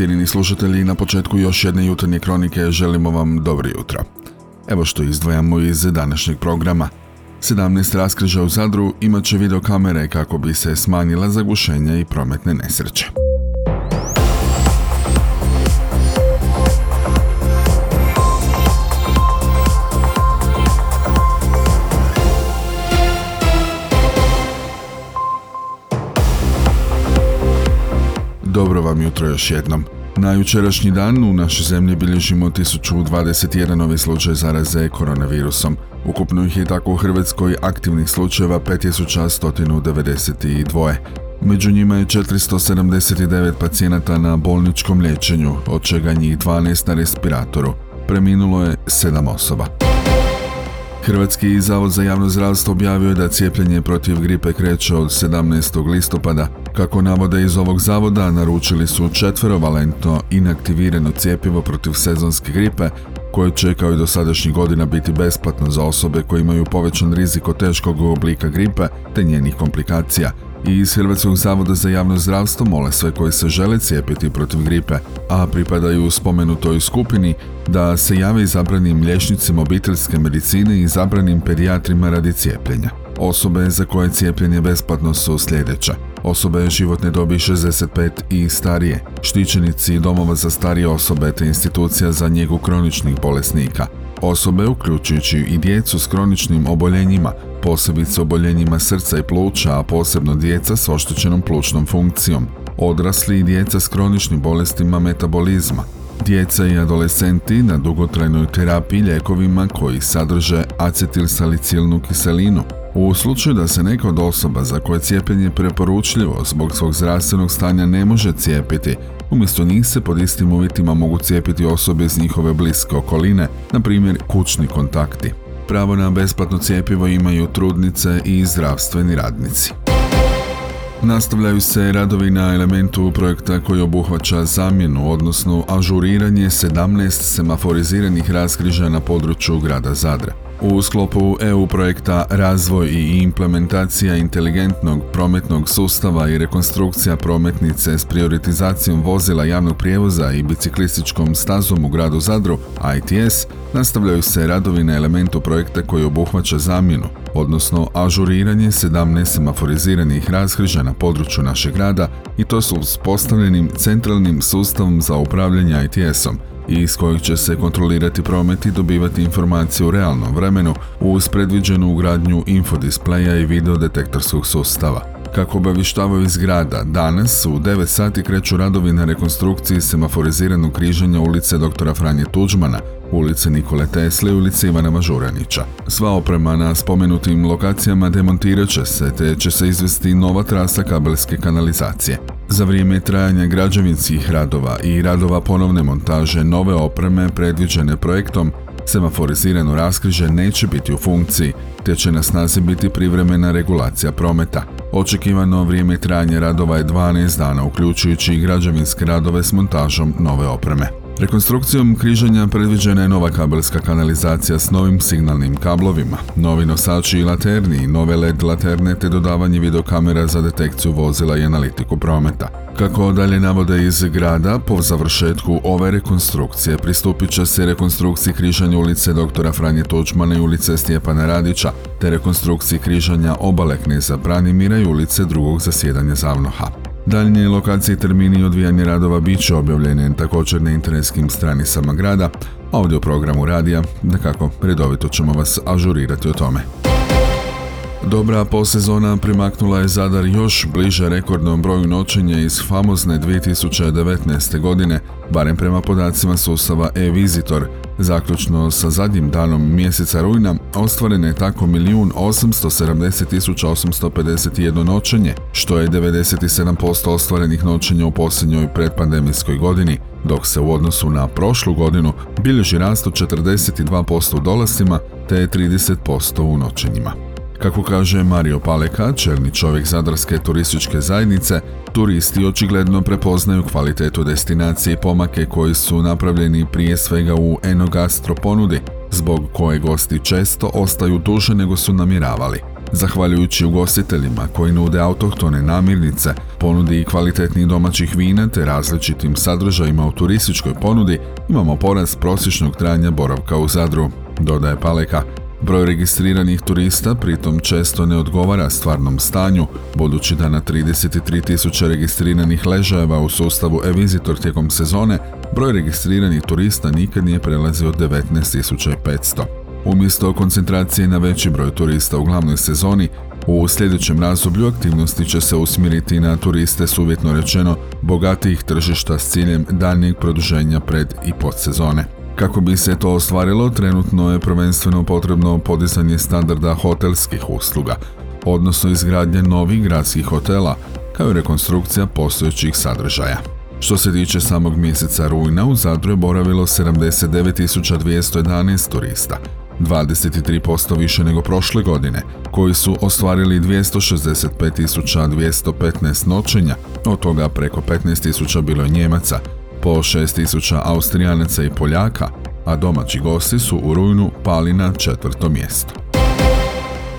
Cijenini slušatelji, na početku još jedne jutarnje kronike želimo vam dobro jutro. Evo što izdvajamo iz današnjeg programa. 17 raskriža u Zadru imat će videokamere kako bi se smanjila zagušenja i prometne nesreće. Dobro vam jutro još jednom. Na jučerašnji dan u našoj zemlji bilježimo 1021 novi slučaj zaraze koronavirusom. Ukupno ih je tako u Hrvatskoj aktivnih slučajeva 5192. Među njima je 479 pacijenata na bolničkom liječenju, od čega njih 12 na respiratoru. Preminulo je 7 osoba. Hrvatski zavod za javno zdravstvo objavio je da cijepljenje protiv gripe kreće od 17. listopada. Kako navode iz ovog zavoda, naručili su četverovalentno inaktivirano cijepivo protiv sezonske gripe, koje će kao i do sadašnjih godina biti besplatno za osobe koje imaju povećan rizik od teškog oblika gripe te njenih komplikacija – i iz Hrvatskog zavoda za javno zdravstvo mole sve koji se žele cijepiti protiv gripe, a pripadaju spomenutoj skupini da se jave izabranim liječnicima obiteljske medicine i izabranim pedijatrima radi cijepljenja. Osobe za koje cijepljenje besplatno su sljedeće. Osobe životne dobi 65 i starije, štićenici domova za starije osobe te institucija za njegu kroničnih bolesnika, osobe uključujući i djecu s kroničnim oboljenjima, posebice oboljenjima srca i pluća, a posebno djeca s oštećenom plućnom funkcijom, odrasli i djeca s kroničnim bolestima metabolizma, djeca i adolescenti na dugotrajnoj terapiji ljekovima koji sadrže acetilsalicilnu kiselinu. U slučaju da se neka od osoba za koje cijepljenje preporučljivo zbog svog zdravstvenog stanja ne može cijepiti, umjesto njih se pod istim uvjetima mogu cijepiti osobe iz njihove bliske okoline, na primjer kućni kontakti. Pravo na besplatno cijepivo imaju trudnice i zdravstveni radnici. Nastavljaju se radovi na elementu projekta koji obuhvaća zamjenu, odnosno ažuriranje 17 semaforiziranih raskriža na području grada Zadra. U sklopu EU projekta Razvoj i implementacija inteligentnog prometnog sustava i rekonstrukcija prometnice s prioritizacijom vozila javnog prijevoza i biciklističkom stazom u gradu Zadru, ITS, nastavljaju se radovi na elementu projekta koji obuhvaća zamjenu, odnosno ažuriranje 17 semaforiziranih raskriža na području našeg grada i to su uspostavljenim centralnim sustavom za upravljanje ITS-om, iz kojeg će se kontrolirati promet i dobivati informacije u realnom vremenu uz predviđenu ugradnju infodispleja i videodetektorskog sustava. Kako obavještavaju iz grada, danas u 9 sati kreću radovi na rekonstrukciji semaforiziranog križanja ulice dr. Franje Tuđmana, ulice Nikole Tesle i ulice Ivana Mažuranića. Sva oprema na spomenutim lokacijama demontirat će se, te će se izvesti nova trasa kabelske kanalizacije. Za vrijeme trajanja građevinskih radova i radova ponovne montaže nove opreme predviđene projektom, semaforizirano raskriže neće biti u funkciji, te će na snazi biti privremena regulacija prometa. Očekivano vrijeme trajanja radova je 12 dana, uključujući i građevinske radove s montažom nove opreme. Rekonstrukcijom križanja predviđena je nova kabelska kanalizacija s novim signalnim kablovima, novi nosači i laterni, nove LED laterne te dodavanje videokamera za detekciju vozila i analitiku prometa. Kako dalje navode iz grada, po završetku ove rekonstrukcije pristupit će se rekonstrukciji križanja ulice dr. Franje Tučmana i ulice Stjepana Radića, te rekonstrukciji križanja obale kneza Branimira i ulice drugog zasjedanja Zavnoha. Daljnje lokacije i termini i odvijanje radova bit će objavljene također na internetskim stranicama grada, a ovdje u programu radija, da kako redovito ćemo vas ažurirati o tome. Dobra posezona primaknula je Zadar još bliže rekordnom broju noćenja iz famozne 2019. godine, barem prema podacima sustava e-Visitor. Zaključno sa zadnjim danom mjeseca rujna ostvarene je tako 1.870.851 noćenje, što je 97% ostvarenih noćenja u posljednjoj predpandemijskoj godini, dok se u odnosu na prošlu godinu bilježi rast od 42% u dolastima te 30% u noćenjima. Kako kaže Mario Paleka, čelni čovjek Zadarske turističke zajednice, turisti očigledno prepoznaju kvalitetu destinacije i pomake koji su napravljeni prije svega u enogastro ponudi, zbog koje gosti često ostaju duže nego su namjeravali. Zahvaljujući ugostiteljima koji nude autohtone namirnice, ponudi i kvalitetnih domaćih vina te različitim sadržajima u turističkoj ponudi, imamo porast prosječnog trajanja boravka u Zadru, dodaje Paleka. Broj registriranih turista pritom često ne odgovara stvarnom stanju, budući da na 33.000 registriranih ležajeva u sustavu e-visitor tijekom sezone, broj registriranih turista nikad nije prelazio 19.500. Umjesto koncentracije na veći broj turista u glavnoj sezoni, u sljedećem razdoblju aktivnosti će se usmjeriti na turiste s uvjetno rečeno bogatijih tržišta s ciljem daljnjeg produženja pred i podsezone. Kako bi se to ostvarilo, trenutno je prvenstveno potrebno podizanje standarda hotelskih usluga, odnosno izgradnje novih gradskih hotela, kao i rekonstrukcija postojećih sadržaja. Što se tiče samog mjeseca rujna, u Zadru je boravilo 79.211 turista, 23% više nego prošle godine, koji su ostvarili 265.215 noćenja, od toga preko 15.000 bilo je Njemaca, po 6.000 Austrijanaca i Poljaka, a domaći gosti su u rujnu pali na četvrto mjesto.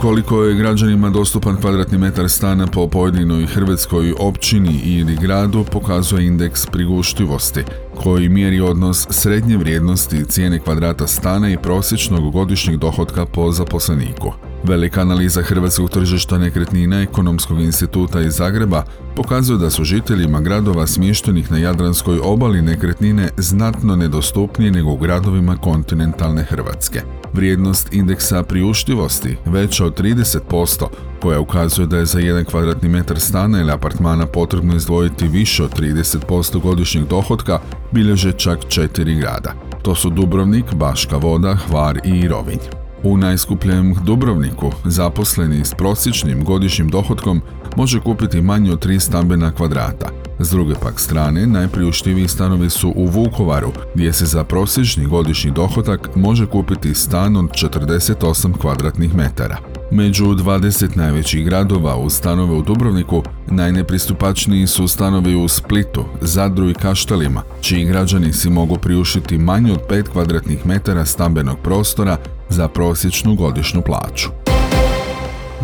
Koliko je građanima dostupan kvadratni metar stana po pojedinoj hrvatskoj općini ili gradu pokazuje indeks priguštivosti, koji mjeri odnos srednje vrijednosti cijene kvadrata stana i prosječnog godišnjeg dohotka po zaposleniku. Velika analiza hrvatskog tržišta nekretnina Ekonomskog instituta iz Zagreba pokazuje da su žiteljima gradova smještenih na Jadranskoj obali nekretnine znatno nedostupnije nego u gradovima kontinentalne Hrvatske. Vrijednost indeksa priuštivosti veća od 30%, koja ukazuje da je za jedan kvadratni metar stana ili apartmana potrebno izdvojiti više od 30% godišnjeg dohotka, bilježe čak četiri grada. To su Dubrovnik, Baška voda, Hvar i Rovinj. U najskupljem Dubrovniku zaposleni s prosječnim godišnjim dohodkom može kupiti manje od tri stambena kvadrata. S druge pak strane, najpriuštiviji stanovi su u Vukovaru, gdje se za prosječni godišnji dohodak može kupiti stan od 48 kvadratnih metara. Među 20 najvećih gradova u stanove u Dubrovniku najnepristupačniji su stanovi u Splitu, Zadru i Kaštelima, čiji građani si mogu priušiti manje od 5 kvadratnih metara stambenog prostora za prosječnu godišnju plaću.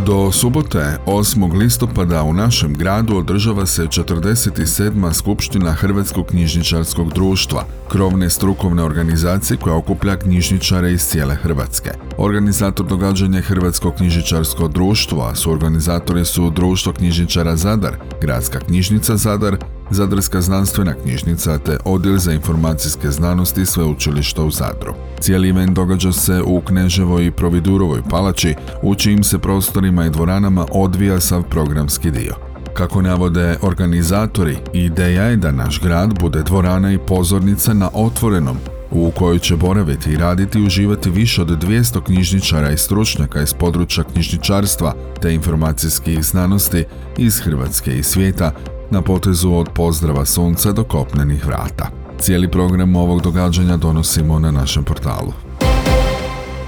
Do subote 8. listopada u našem gradu održava se 47. skupština Hrvatskog knjižničarskog društva, krovne strukovne organizacije koja okuplja knjižničare iz cijele Hrvatske. Organizator događanja Hrvatsko knjižničarsko društvo, a su organizatori su Društvo knjižničara Zadar, Gradska knjižnica Zadar, Zadarska znanstvena knjižnica te Odjel za informacijske znanosti sveučilišta u Zadru. Cijeli event događa se u Kneževoj i Providurovoj palači, u čijim se prostorima i dvoranama odvija sav programski dio. Kako navode organizatori, ideja je da naš grad bude dvorana i pozornica na otvorenom, u kojoj će boraviti i raditi i uživati više od 200 knjižničara i stručnjaka iz područja knjižničarstva te informacijskih znanosti iz Hrvatske i svijeta na potezu od pozdrava sunca do kopnenih vrata. Cijeli program ovog događanja donosimo na našem portalu.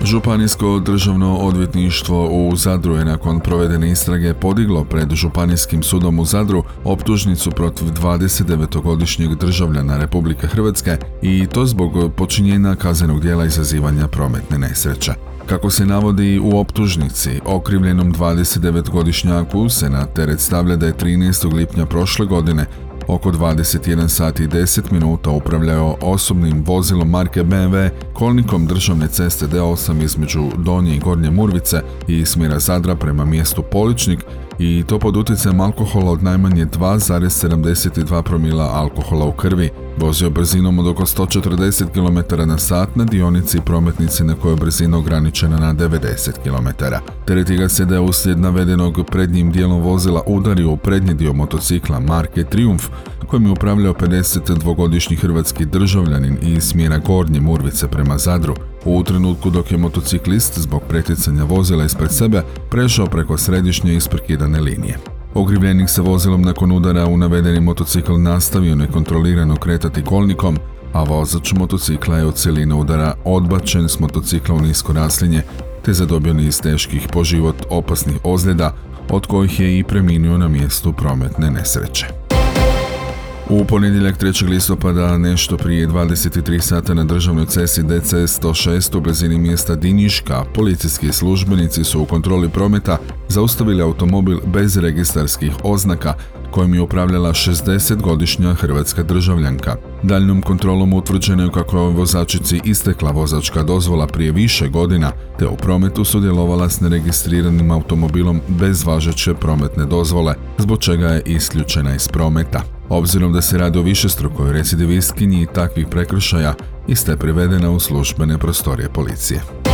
Županijsko državno odvjetništvo u Zadru je nakon provedene istrage podiglo pred Županijskim sudom u Zadru optužnicu protiv 29-godišnjeg državljana Republike Hrvatske i to zbog počinjenja kaznenog dijela izazivanja prometne nesreće. Kako se navodi u optužnici, okrivljenom 29-godišnjaku se na teret stavlja da je 13. lipnja prošle godine oko 21 sati i 10 minuta upravljao osobnim vozilom marke BMW kolnikom državne ceste D8 između Donje i Gornje Murvice i smjera Zadra prema mjestu Poličnik i to pod utjecajem alkohola od najmanje 2,72 promila alkohola u krvi. Vozio brzinom od oko 140 km na sat na dionici prometnice na kojoj je brzina ograničena na 90 km. Tereti ga se da je uslijed navedenog prednjim dijelom vozila udario u prednji dio motocikla marke Triumf kojim je upravljao 52-godišnji hrvatski državljanin iz smjera Gornje Murvice prema Zadru. U trenutku dok je motociklist zbog pretjecanja vozila ispred sebe prešao preko središnje isprekidane linije. Okrivljenik se vozilom nakon udara u navedeni motocikl nastavio nekontrolirano kretati kolnikom, a vozač motocikla je od cijeline udara odbačen s motocikla u nisko raslinje, te zadobio niz teških po život opasnih ozljeda, od kojih je i preminuo na mjestu prometne nesreće. U ponedjeljak 3. listopada nešto prije 23 sata na državnoj cesti DC 106 u blizini mjesta Dinjiška policijski službenici su u kontroli prometa zaustavili automobil bez registarskih oznaka kojim je upravljala 60-godišnja hrvatska državljanka. Daljnom kontrolom utvrđeno je kako je vozačici istekla vozačka dozvola prije više godina, te u prometu sudjelovala s neregistriranim automobilom bez važeće prometne dozvole, zbog čega je isključena iz prometa. Obzirom da se radi o višestrukoj recidivistkinji takvih prekršaja, iste je privedena u službene prostorije policije.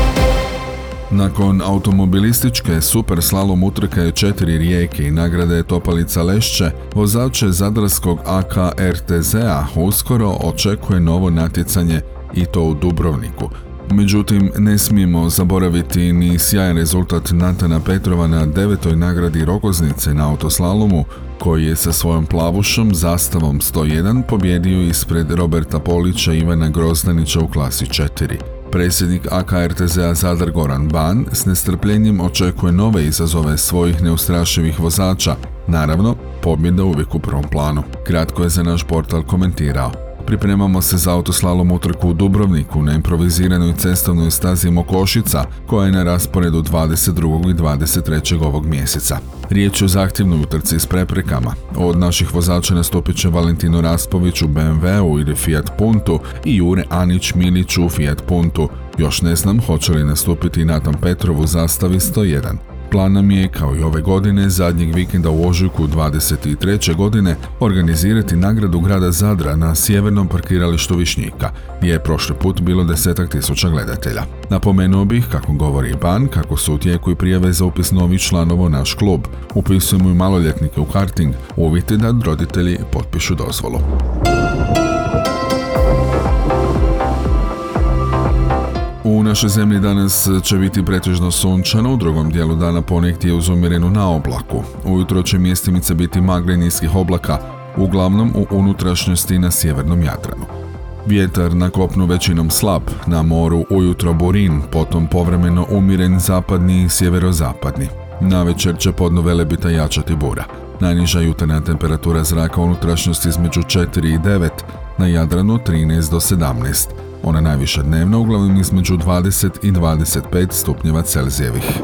Nakon automobilističke super slalom utrke četiri rijeke i nagrade Topalica Lešće, vozače Zadarskog AK RTZ-a uskoro očekuje novo natjecanje i to u Dubrovniku. Međutim, ne smijemo zaboraviti ni sjajan rezultat Natana Petrova na devetoj nagradi Rogoznice na autoslalomu, koji je sa svojom plavušom zastavom 101 pobjedio ispred Roberta Polića i Ivana Grozdanića u klasi 4. Predsjednik AKRTZ-a Zadar Goran Ban s nestrpljenjem očekuje nove izazove svojih neustrašivih vozača. Naravno, pobjeda uvijek u prvom planu. Kratko je za naš portal komentirao. Pripremamo se za autoslalom utrku u Dubrovniku na improviziranoj cestovnoj stazi Mokošica koja je na rasporedu 22. i 23. ovog mjeseca. Riječ je o zahtjevnoj utrci s preprekama. Od naših vozača nastupit će Valentino Raspović u BMW-u ili Fiat Puntu i Jure Anić Milić u Fiat Puntu. Još ne znam hoće li nastupiti Natan Petrov u zastavi 101. Plan nam je, kao i ove godine, zadnjeg vikenda u Ožujku 23. godine organizirati nagradu grada Zadra na sjevernom parkiralištu Višnjika, gdje je prošli put bilo desetak tisuća gledatelja. Napomenuo bih, kako govori Ban, kako su u tijeku i prijave za upis novih članova naš klub. Upisujemo i maloljetnike u karting, uvjeti da roditelji potpišu dozvolu. U našoj zemlji danas će biti pretežno sunčano, u drugom dijelu dana ponegdje uz umjerenu na oblaku. Ujutro će mjestimice biti magle niskih oblaka, uglavnom u unutrašnjosti na sjevernom Jadranu. Vjetar na kopnu većinom slab, na moru ujutro burin, potom povremeno umiren zapadni i sjeverozapadni. Na večer će podno Velebita jačati bura. Najniža jutarnja temperatura zraka unutrašnjosti između 4 i 9, na Jadranu 13 do 17. Ona najviša dnevna uglavnom između 20 i 25 stupnjeva Celzijevih.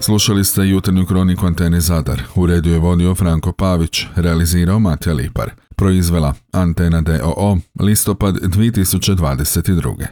Slušali ste jutarnju kroniku Antene Zadar. U redu je vodio Franko Pavić, realizirao Matija Lipar. Proizvela Antena DOO, listopad 2022.